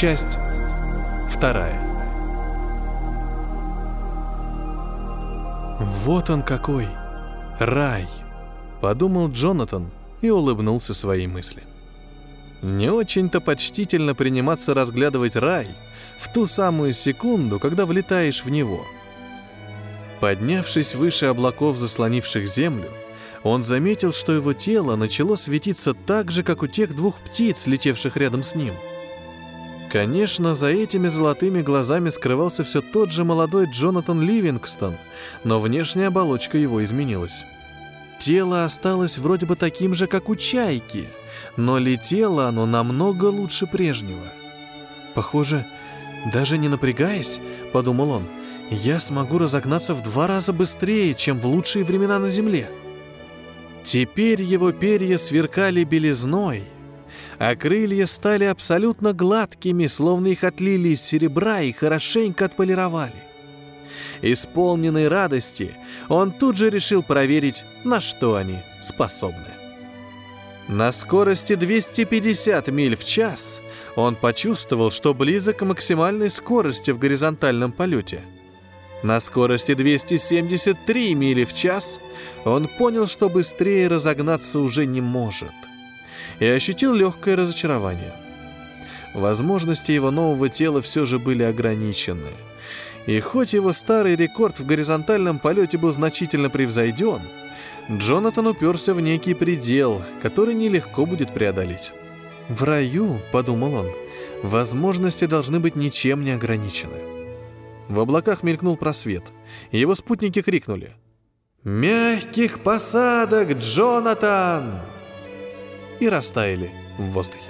Часть вторая. Вот он какой! Рай! Подумал Джонатан и улыбнулся своей мысли. Не очень-то почтительно приниматься разглядывать рай в ту самую секунду, когда влетаешь в него. Поднявшись выше облаков, заслонивших землю, он заметил, что его тело начало светиться так же, как у тех двух птиц, летевших рядом с ним. Конечно, за этими золотыми глазами скрывался все тот же молодой Джонатан Ливингстон, но внешняя оболочка его изменилась. Тело осталось вроде бы таким же, как у чайки, но летело оно намного лучше прежнего. Похоже, даже не напрягаясь, подумал он, я смогу разогнаться в два раза быстрее, чем в лучшие времена на Земле. Теперь его перья сверкали белизной, а крылья стали абсолютно гладкими, словно их отлили из серебра и хорошенько отполировали. Исполненный радости, он тут же решил проверить, на что они способны. На скорости 250 миль в час он почувствовал, что близок к максимальной скорости в горизонтальном полете – на скорости 273 мили в час он понял, что быстрее разогнаться уже не может. И ощутил легкое разочарование. Возможности его нового тела все же были ограничены. И хоть его старый рекорд в горизонтальном полете был значительно превзойден, Джонатан уперся в некий предел, который нелегко будет преодолеть. «В раю», — подумал он, — «возможности должны быть ничем не ограничены». В облаках мелькнул просвет. Его спутники крикнули. «Мягких посадок, Джонатан!» И растаяли в воздухе.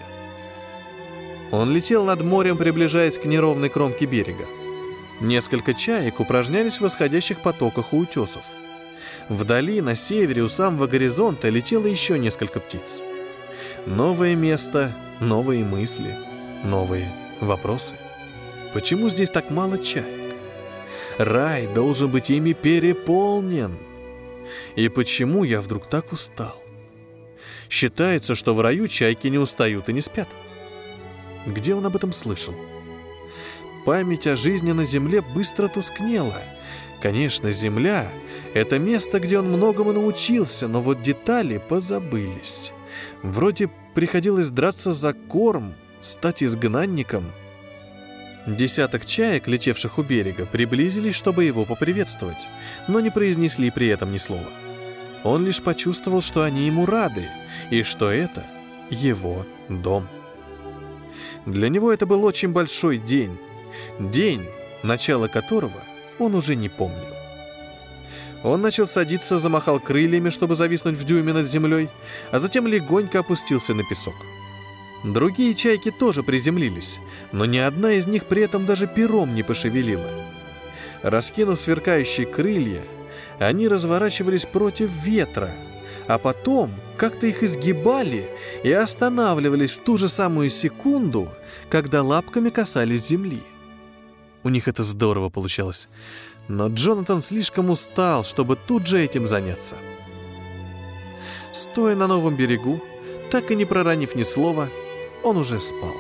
Он летел над морем, приближаясь к неровной кромке берега. Несколько чаек упражнялись в восходящих потоках у утесов. Вдали, на севере, у самого горизонта, летело еще несколько птиц. Новое место, новые мысли, новые вопросы. Почему здесь так мало чаек? Рай должен быть ими переполнен. И почему я вдруг так устал? Считается, что в раю чайки не устают и не спят. Где он об этом слышал? Память о жизни на земле быстро тускнела. Конечно, земля — это место, где он многому научился, но вот детали позабылись. Вроде приходилось драться за корм, стать изгнанником — Десяток чаек, летевших у берега, приблизились, чтобы его поприветствовать, но не произнесли при этом ни слова. Он лишь почувствовал, что они ему рады, и что это его дом. Для него это был очень большой день. День, начало которого он уже не помнил. Он начал садиться, замахал крыльями, чтобы зависнуть в дюйме над землей, а затем легонько опустился на песок. Другие чайки тоже приземлились, но ни одна из них при этом даже пером не пошевелила. Раскинув сверкающие крылья, они разворачивались против ветра, а потом как-то их изгибали и останавливались в ту же самую секунду, когда лапками касались земли. У них это здорово получалось, но Джонатан слишком устал, чтобы тут же этим заняться. Стоя на новом берегу, так и не проронив ни слова, он уже спал.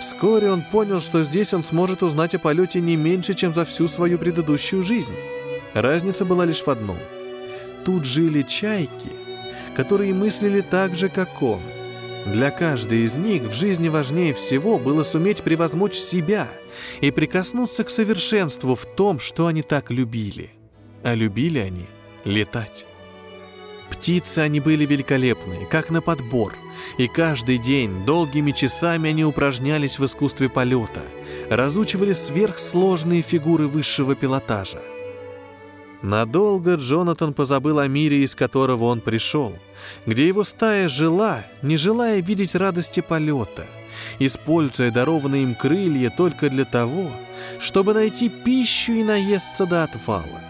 Вскоре он понял, что здесь он сможет узнать о полете не меньше, чем за всю свою предыдущую жизнь. Разница была лишь в одном. Тут жили чайки, которые мыслили так же, как он. Для каждой из них в жизни важнее всего было суметь превозмочь себя и прикоснуться к совершенству в том, что они так любили. А любили они летать. Птицы они были великолепные, как на подбор, и каждый день, долгими часами они упражнялись в искусстве полета, разучивали сверхсложные фигуры высшего пилотажа. Надолго Джонатан позабыл о мире, из которого он пришел, где его стая жила, не желая видеть радости полета, используя дарованные им крылья только для того, чтобы найти пищу и наесться до отвала.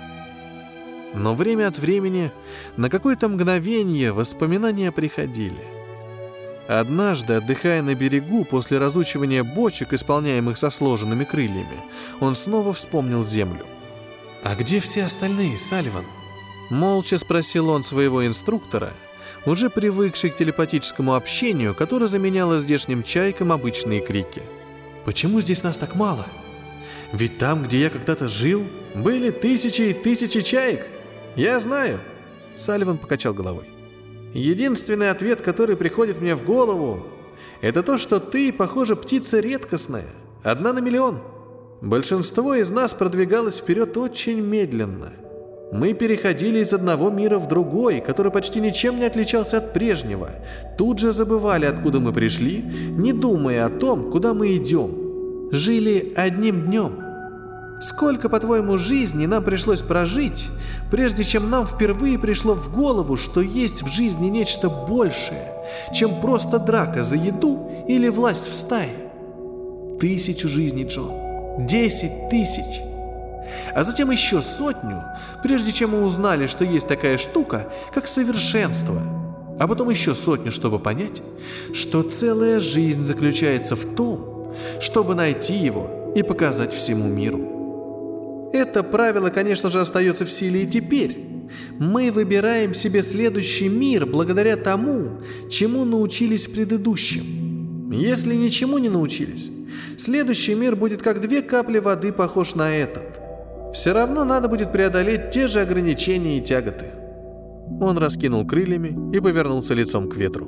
Но время от времени, на какое-то мгновение, воспоминания приходили. Однажды, отдыхая на берегу после разучивания бочек, исполняемых со сложенными крыльями, он снова вспомнил землю. «А где все остальные, Салливан?» Молча спросил он своего инструктора, уже привыкший к телепатическому общению, которое заменяло здешним чайкам обычные крики. «Почему здесь нас так мало? Ведь там, где я когда-то жил, были тысячи и тысячи чаек. Я знаю!» Салливан покачал головой. «Единственный ответ, который приходит мне в голову, это то, что ты, похоже, птица редкостная, одна на миллион. Большинство из нас продвигалось вперед очень медленно. Мы переходили из одного мира в другой, который почти ничем не отличался от прежнего. Тут же забывали, откуда мы пришли, не думая о том, куда мы идем. Жили одним днем. Сколько, по-твоему, жизни нам пришлось прожить, прежде чем нам впервые пришло в голову, что есть в жизни нечто большее, чем просто драка за еду или власть в стае? Тысячу жизней, Джон. Десять тысяч. А затем еще сотню, прежде чем мы узнали, что есть такая штука, как совершенство. А потом еще сотню, чтобы понять, что целая жизнь заключается в том, чтобы найти его и показать всему миру. Это правило, конечно же, остается в силе и теперь. Мы выбираем себе следующий мир благодаря тому, чему научились в предыдущем. Если ничему не научились, следующий мир будет как две капли воды похож на этот. Все равно надо будет преодолеть те же ограничения и тяготы. Он раскинул крыльями и повернулся лицом к ветру.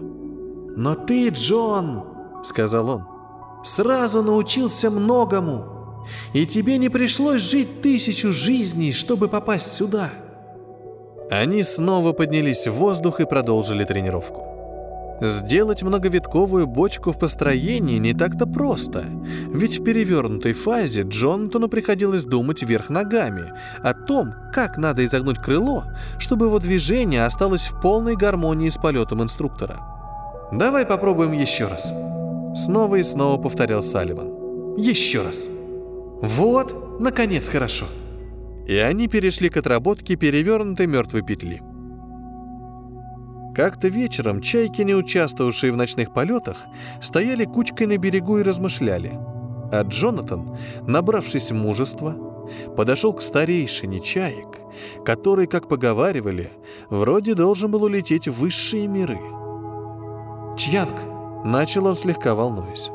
«Но ты, Джон, — сказал он, — сразу научился многому и тебе не пришлось жить тысячу жизней, чтобы попасть сюда». Они снова поднялись в воздух и продолжили тренировку. Сделать многовитковую бочку в построении не так-то просто, ведь в перевернутой фазе Джонатану приходилось думать вверх ногами о том, как надо изогнуть крыло, чтобы его движение осталось в полной гармонии с полетом инструктора. «Давай попробуем еще раз», — снова и снова повторял Салливан. «Еще раз». Вот, наконец, хорошо. И они перешли к отработке перевернутой мертвой петли. Как-то вечером чайки, не участвовавшие в ночных полетах, стояли кучкой на берегу и размышляли. А Джонатан, набравшись мужества, подошел к старейшине чаек, который, как поговаривали, вроде должен был улететь в высшие миры. «Чьянг!» — начал он слегка волнуясь.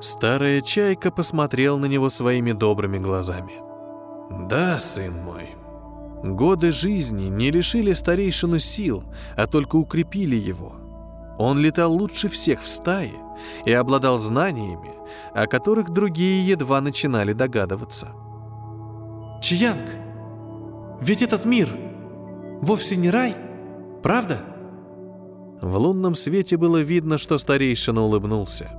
Старая чайка посмотрел на него своими добрыми глазами. «Да, сын мой, годы жизни не лишили старейшину сил, а только укрепили его. Он летал лучше всех в стае и обладал знаниями, о которых другие едва начинали догадываться. «Чиянг, ведь этот мир вовсе не рай, правда?» В лунном свете было видно, что старейшина улыбнулся.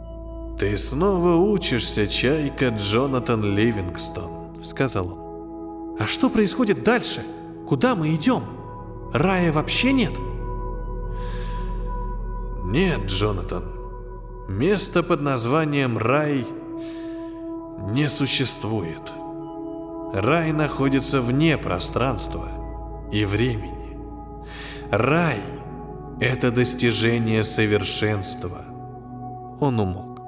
«Ты снова учишься, чайка Джонатан Ливингстон», — сказал он. «А что происходит дальше? Куда мы идем? Рая вообще нет?» «Нет, Джонатан. Место под названием рай не существует. Рай находится вне пространства и времени. Рай — это достижение совершенства». Он умолк.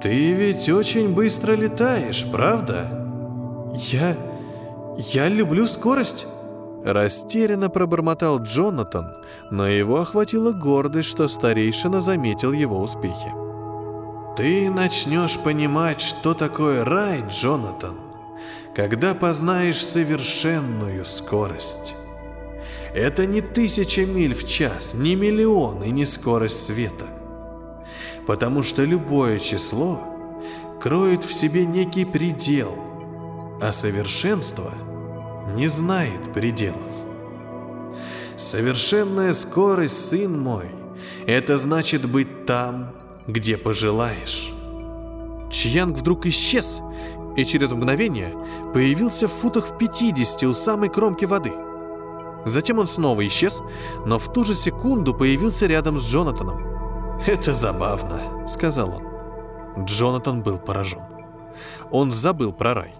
«Ты ведь очень быстро летаешь, правда?» «Я... я люблю скорость!» Растерянно пробормотал Джонатан, но его охватила гордость, что старейшина заметил его успехи. «Ты начнешь понимать, что такое рай, Джонатан, когда познаешь совершенную скорость. Это не тысяча миль в час, не миллион и не скорость света потому что любое число кроет в себе некий предел, а совершенство не знает пределов. Совершенная скорость, сын мой, это значит быть там, где пожелаешь. Чьянг вдруг исчез, и через мгновение появился в футах в 50 у самой кромки воды. Затем он снова исчез, но в ту же секунду появился рядом с Джонатаном. «Это забавно», — сказал он. Джонатан был поражен. Он забыл про рай.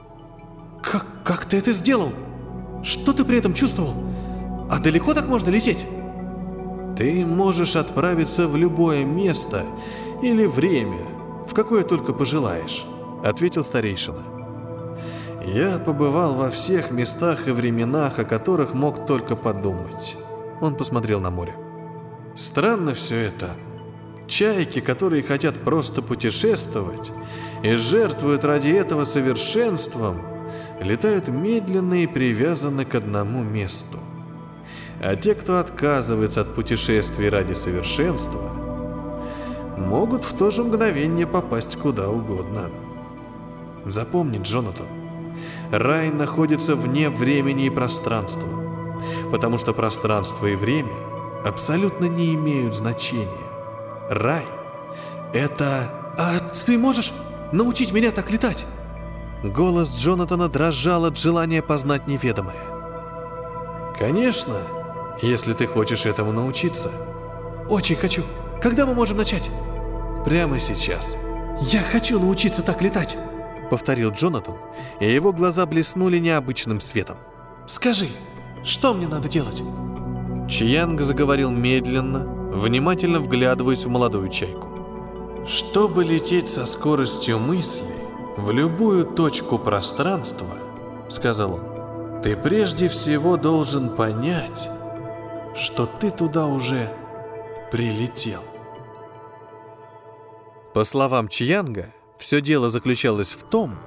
«Как, как ты это сделал? Что ты при этом чувствовал? А далеко так можно лететь?» «Ты можешь отправиться в любое место или время, в какое только пожелаешь», — ответил старейшина. «Я побывал во всех местах и временах, о которых мог только подумать. Он посмотрел на море. Странно все это. Чайки, которые хотят просто путешествовать и жертвуют ради этого совершенством, летают медленно и привязаны к одному месту. А те, кто отказывается от путешествий ради совершенства, могут в то же мгновение попасть куда угодно. Запомни, Джонатан, рай находится вне времени и пространства, потому что пространство и время абсолютно не имеют значения. Рай — это... А ты можешь научить меня так летать? Голос Джонатана дрожал от желания познать неведомое. Конечно, если ты хочешь этому научиться. Очень хочу. Когда мы можем начать? Прямо сейчас. Я хочу научиться так летать, повторил Джонатан, и его глаза блеснули необычным светом. Скажи, что мне надо делать? Чиянг заговорил медленно, внимательно вглядываясь в молодую чайку. Чтобы лететь со скоростью мысли в любую точку пространства, сказал он, ты прежде всего должен понять, что ты туда уже прилетел. По словам Чиянга, все дело заключалось в том,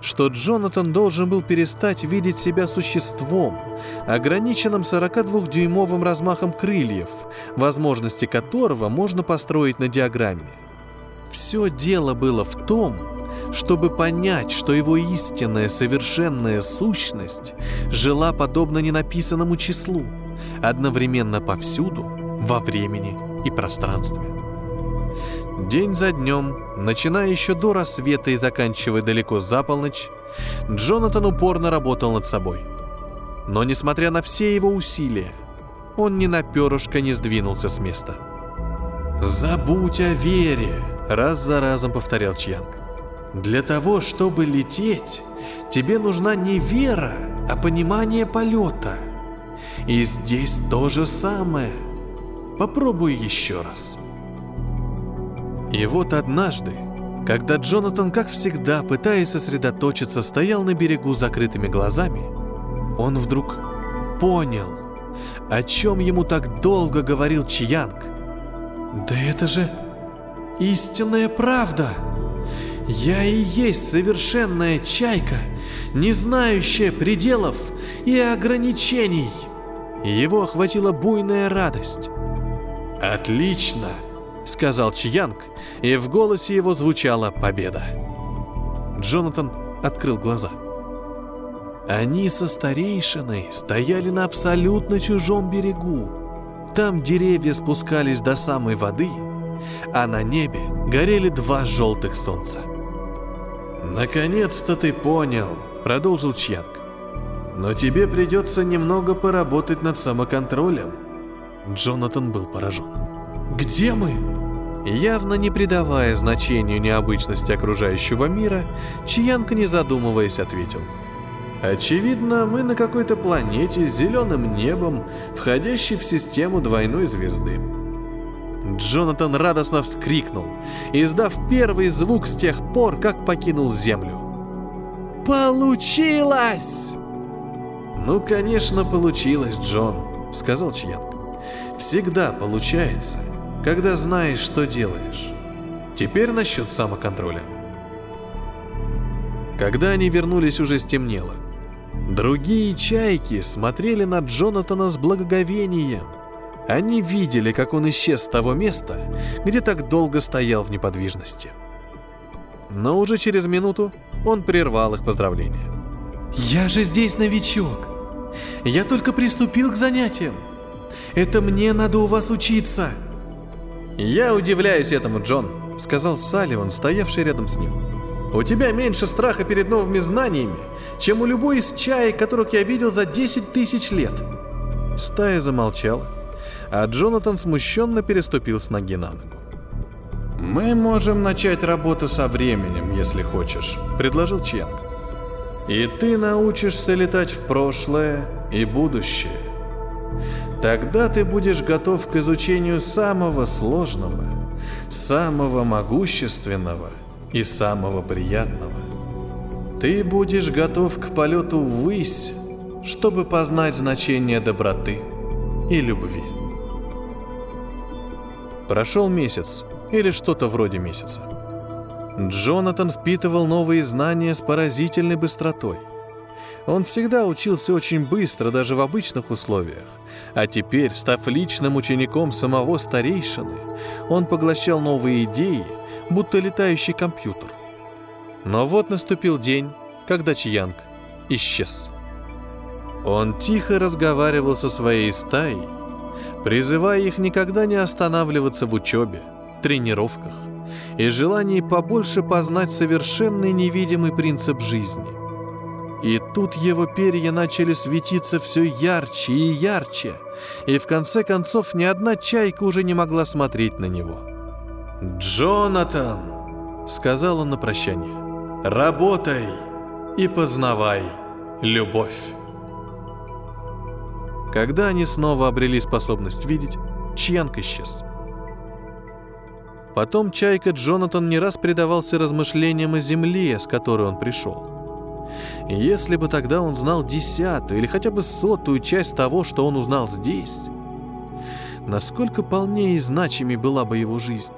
что Джонатан должен был перестать видеть себя существом, ограниченным 42-дюймовым размахом крыльев, возможности которого можно построить на диаграмме. Все дело было в том, чтобы понять, что его истинная совершенная сущность жила подобно ненаписанному числу, одновременно повсюду, во времени и пространстве. День за днем, начиная еще до рассвета и заканчивая далеко за полночь, Джонатан упорно работал над собой. Но несмотря на все его усилия, он ни на перышко не сдвинулся с места. «Забудь о вере!» — раз за разом повторял Чьянг. «Для того, чтобы лететь, тебе нужна не вера, а понимание полета. И здесь то же самое. Попробуй еще раз». И вот однажды, когда Джонатан, как всегда, пытаясь сосредоточиться, стоял на берегу с закрытыми глазами, он вдруг понял, о чем ему так долго говорил Чиянг. «Да это же истинная правда! Я и есть совершенная чайка, не знающая пределов и ограничений!» Его охватила буйная радость. «Отлично!» — сказал Чиянг, и в голосе его звучала победа. Джонатан открыл глаза. Они со старейшиной стояли на абсолютно чужом берегу. Там деревья спускались до самой воды, а на небе горели два желтых солнца. «Наконец-то ты понял», — продолжил Чьянг. «Но тебе придется немного поработать над самоконтролем». Джонатан был поражен. «Где мы?» Явно не придавая значению необычности окружающего мира, Чиянка, не задумываясь, ответил. «Очевидно, мы на какой-то планете с зеленым небом, входящей в систему двойной звезды». Джонатан радостно вскрикнул, издав первый звук с тех пор, как покинул Землю. «Получилось!» «Ну, конечно, получилось, Джон», — сказал Чьянг. «Всегда получается, когда знаешь, что делаешь. Теперь насчет самоконтроля. Когда они вернулись, уже стемнело. Другие чайки смотрели на Джонатана с благоговением. Они видели, как он исчез с того места, где так долго стоял в неподвижности. Но уже через минуту он прервал их поздравления. «Я же здесь новичок. Я только приступил к занятиям. Это мне надо у вас учиться. «Я удивляюсь этому, Джон», — сказал Салливан, стоявший рядом с ним. «У тебя меньше страха перед новыми знаниями, чем у любой из чаек, которых я видел за 10 тысяч лет». Стая замолчала, а Джонатан смущенно переступил с ноги на ногу. «Мы можем начать работу со временем, если хочешь», — предложил Чьянг. «И ты научишься летать в прошлое и будущее. Тогда ты будешь готов к изучению самого сложного, самого могущественного и самого приятного. Ты будешь готов к полету ввысь, чтобы познать значение доброты, и любви. Прошел месяц, или что-то вроде месяца. Джонатан впитывал новые знания с поразительной быстротой. Он всегда учился очень быстро, даже в обычных условиях. А теперь, став личным учеником самого старейшины, он поглощал новые идеи, будто летающий компьютер. Но вот наступил день, когда Чьянг исчез. Он тихо разговаривал со своей стаей, призывая их никогда не останавливаться в учебе, тренировках и желании побольше познать совершенный невидимый принцип жизни. И тут его перья начали светиться все ярче и ярче, и в конце концов ни одна чайка уже не могла смотреть на него. «Джонатан!» — сказал он на прощание. «Работай и познавай любовь!» Когда они снова обрели способность видеть, Чьянг исчез. Потом Чайка Джонатан не раз предавался размышлениям о земле, с которой он пришел. Если бы тогда он знал десятую или хотя бы сотую часть того, что он узнал здесь, насколько полнее и значимей была бы его жизнь.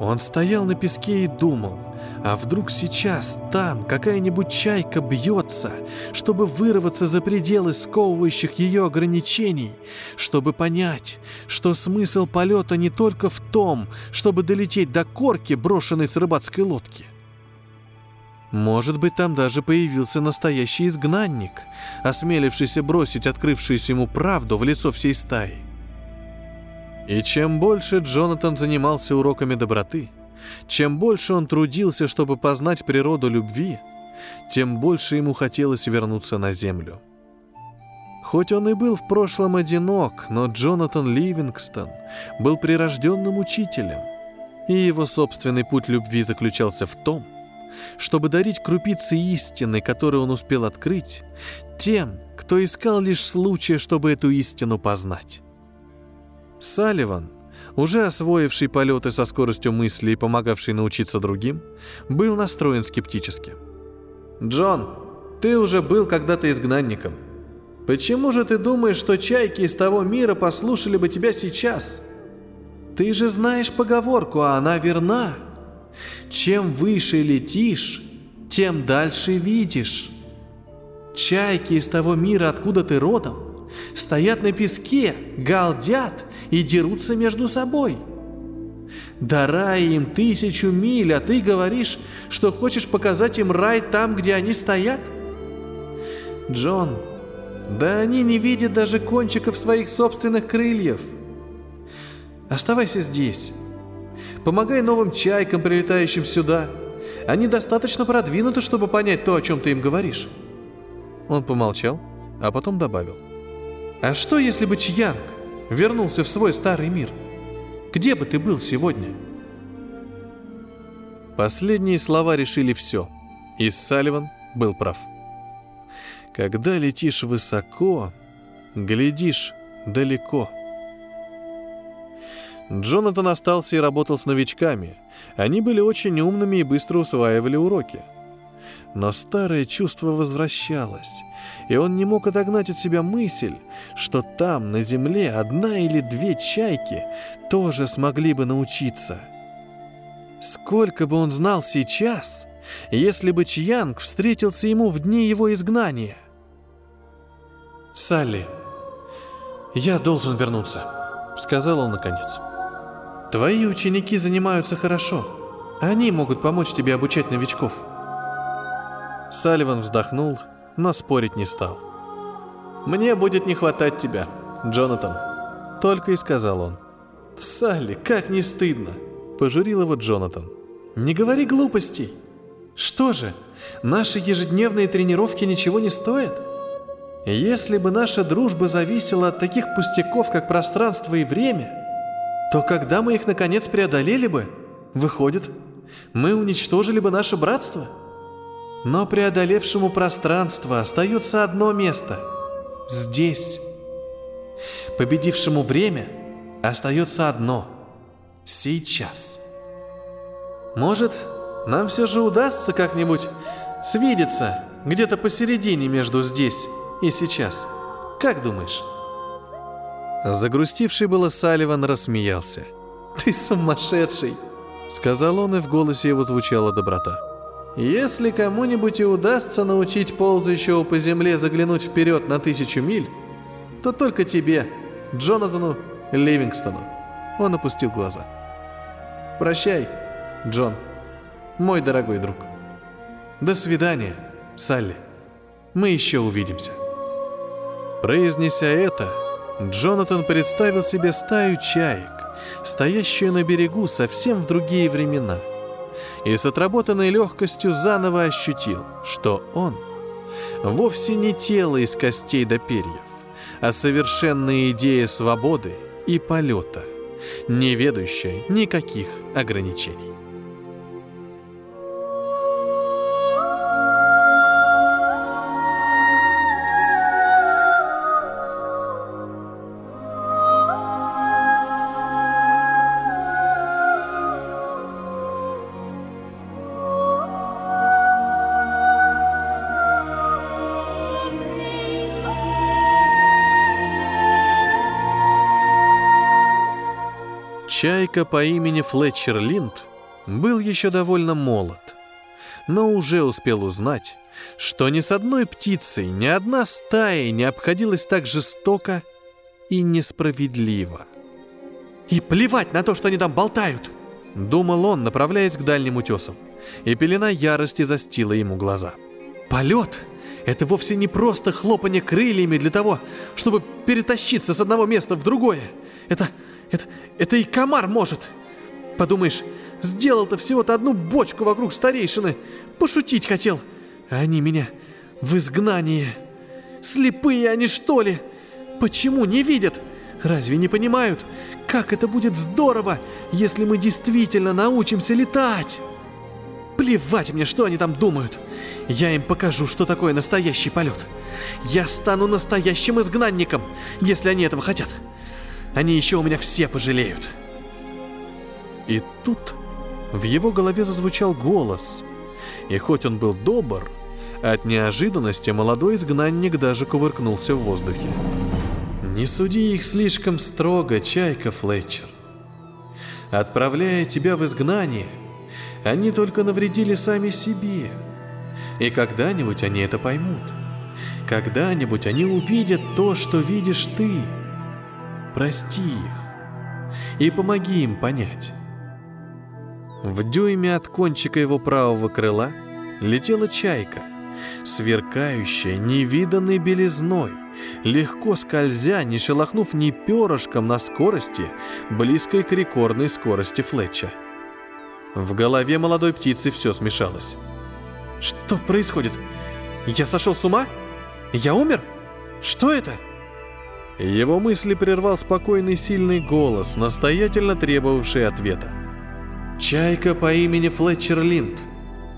Он стоял на песке и думал, а вдруг сейчас там какая-нибудь чайка бьется, чтобы вырваться за пределы сковывающих ее ограничений, чтобы понять, что смысл полета не только в том, чтобы долететь до корки, брошенной с рыбацкой лодки. Может быть, там даже появился настоящий изгнанник, осмелившийся бросить открывшуюся ему правду в лицо всей стаи. И чем больше Джонатан занимался уроками доброты, чем больше он трудился, чтобы познать природу любви, тем больше ему хотелось вернуться на землю. Хоть он и был в прошлом одинок, но Джонатан Ливингстон был прирожденным учителем, и его собственный путь любви заключался в том, чтобы дарить крупицы истины, которые он успел открыть, тем, кто искал лишь случая, чтобы эту истину познать. Салливан, уже освоивший полеты со скоростью мысли и помогавший научиться другим, был настроен скептически. «Джон, ты уже был когда-то изгнанником. Почему же ты думаешь, что чайки из того мира послушали бы тебя сейчас? Ты же знаешь поговорку, а она верна. Чем выше летишь, тем дальше видишь. Чайки из того мира, откуда ты родом, стоят на песке, галдят и дерутся между собой. До рая им тысячу миль, а ты говоришь, что хочешь показать им рай там, где они стоят? Джон, да они не видят даже кончиков своих собственных крыльев. Оставайся здесь. Помогай новым чайкам, прилетающим сюда. Они достаточно продвинуты, чтобы понять то, о чем ты им говоришь. Он помолчал, а потом добавил. А что, если бы Чьянг вернулся в свой старый мир. Где бы ты был сегодня? Последние слова решили все, и Салливан был прав. Когда летишь высоко, глядишь далеко. Джонатан остался и работал с новичками. Они были очень умными и быстро усваивали уроки – но старое чувство возвращалось, и он не мог отогнать от себя мысль, что там, на земле, одна или две чайки тоже смогли бы научиться. Сколько бы он знал сейчас, если бы Чьянг встретился ему в дни его изгнания? «Салли, я должен вернуться», — сказал он наконец. «Твои ученики занимаются хорошо. Они могут помочь тебе обучать новичков». Салливан вздохнул, но спорить не стал. «Мне будет не хватать тебя, Джонатан», — только и сказал он. «Салли, как не стыдно!» — пожурил его Джонатан. «Не говори глупостей! Что же, наши ежедневные тренировки ничего не стоят? Если бы наша дружба зависела от таких пустяков, как пространство и время, то когда мы их наконец преодолели бы, выходит, мы уничтожили бы наше братство?» Но преодолевшему пространство остается одно место – здесь. Победившему время остается одно – сейчас. Может, нам все же удастся как-нибудь свидеться где-то посередине между здесь и сейчас. Как думаешь? Загрустивший было Салливан рассмеялся. «Ты сумасшедший!» Сказал он, и в голосе его звучала доброта. «Если кому-нибудь и удастся научить ползающего по земле заглянуть вперед на тысячу миль, то только тебе, Джонатану Ливингстону». Он опустил глаза. «Прощай, Джон, мой дорогой друг. До свидания, Салли. Мы еще увидимся». Произнеся это, Джонатан представил себе стаю чаек, стоящую на берегу совсем в другие времена, и с отработанной легкостью заново ощутил, что он вовсе не тело из костей до перьев, а совершенная идея свободы и полета, не ведущая никаких ограничений. Чайка по имени Флетчер Линд был еще довольно молод, но уже успел узнать, что ни с одной птицей, ни одна стая не обходилась так жестоко и несправедливо. «И плевать на то, что они там болтают!» Думал он, направляясь к дальним утесам, и пелена ярости застила ему глаза. «Полет — это вовсе не просто хлопанье крыльями для того, чтобы перетащиться с одного места в другое. Это это, это и комар может. Подумаешь, сделал-то всего-то одну бочку вокруг старейшины. Пошутить хотел. А они меня в изгнание. Слепые они что ли? Почему не видят? Разве не понимают, как это будет здорово, если мы действительно научимся летать? Плевать мне, что они там думают. Я им покажу, что такое настоящий полет. Я стану настоящим изгнанником, если они этого хотят. Они еще у меня все пожалеют. И тут в его голове зазвучал голос. И хоть он был добр, от неожиданности молодой изгнанник даже кувыркнулся в воздухе. «Не суди их слишком строго, Чайка Флетчер. Отправляя тебя в изгнание, они только навредили сами себе. И когда-нибудь они это поймут. Когда-нибудь они увидят то, что видишь ты. Прости их и помоги им понять. В дюйме от кончика его правого крыла летела чайка, сверкающая невиданной белизной, легко скользя, не шелохнув ни перышком на скорости, близкой к рекордной скорости Флетча. В голове молодой птицы все смешалось. «Что происходит? Я сошел с ума? Я умер? Что это?» Его мысли прервал спокойный сильный голос, настоятельно требовавший ответа. «Чайка по имени Флетчер Линд,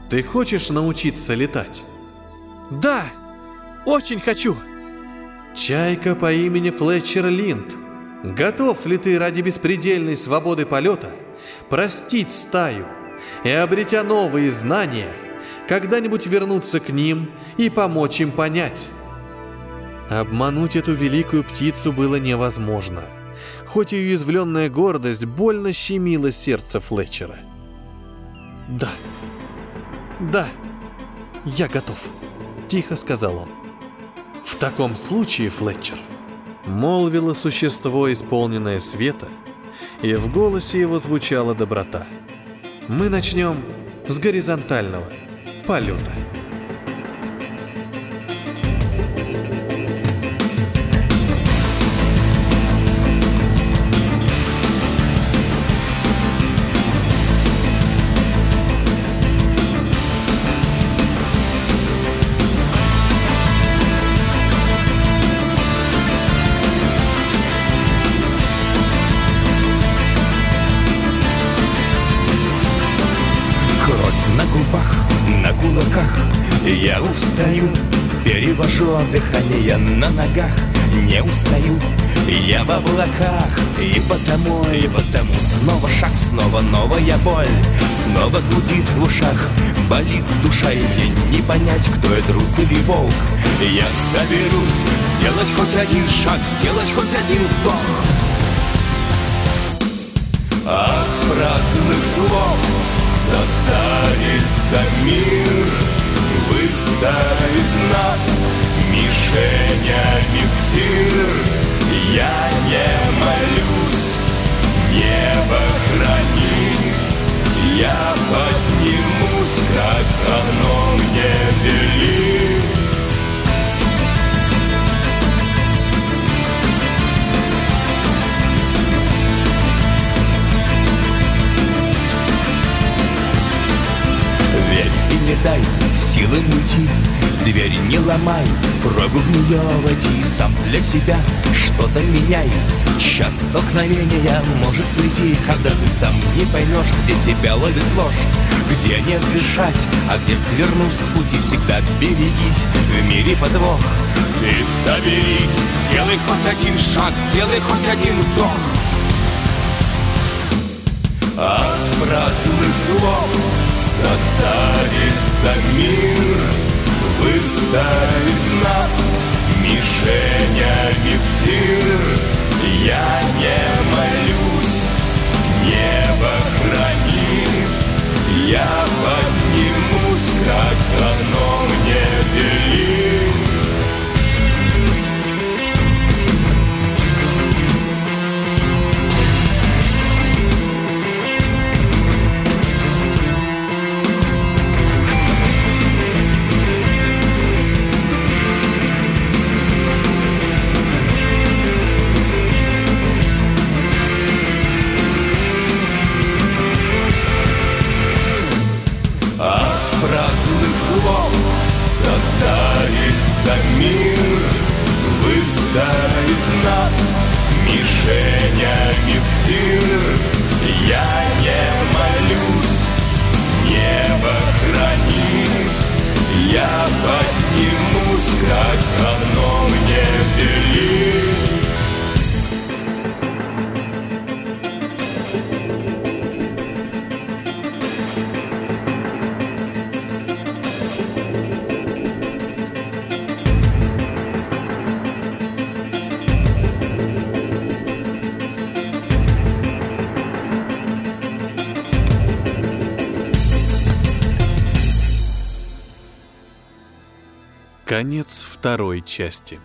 ты хочешь научиться летать?» «Да, очень хочу!» «Чайка по имени Флетчер Линд, готов ли ты ради беспредельной свободы полета простить стаю и, обретя новые знания, когда-нибудь вернуться к ним и помочь им понять?» Обмануть эту великую птицу было невозможно, хоть и уязвленная гордость больно щемила сердце Флетчера. «Да, да, я готов», — тихо сказал он. «В таком случае, Флетчер», — молвило существо, исполненное света, и в голосе его звучала доброта. «Мы начнем с горизонтального полета». Дыхание на ногах Не устаю. Я в облаках, и потому, и потому. Снова шаг, снова новая боль. Снова гудит в ушах, болит душа. И мне не понять, кто это трус или волк. Я соберусь сделать хоть один шаг Сделать хоть один вдох. От праздных слов составится мир Выставит нас мишенями в тир я не молюсь, небо храни, Я поднимусь, как оно мне велит. Верь и не дай силы уйти Дверь не ломай, пробу в нее войти Сам для себя что-то меняй. Час столкновения может прийти Когда ты сам не поймешь, где тебя ловит ложь. Где не дышать, а где свернуть с пути Всегда берегись, в мире подвох. Ты соберись, сделай хоть один шаг Сделай хоть один вдох. От праздных слов составится мир Выставит нас мишенями в тир Я не молюсь, небо храни Я поднимусь, как оно Конец второй части.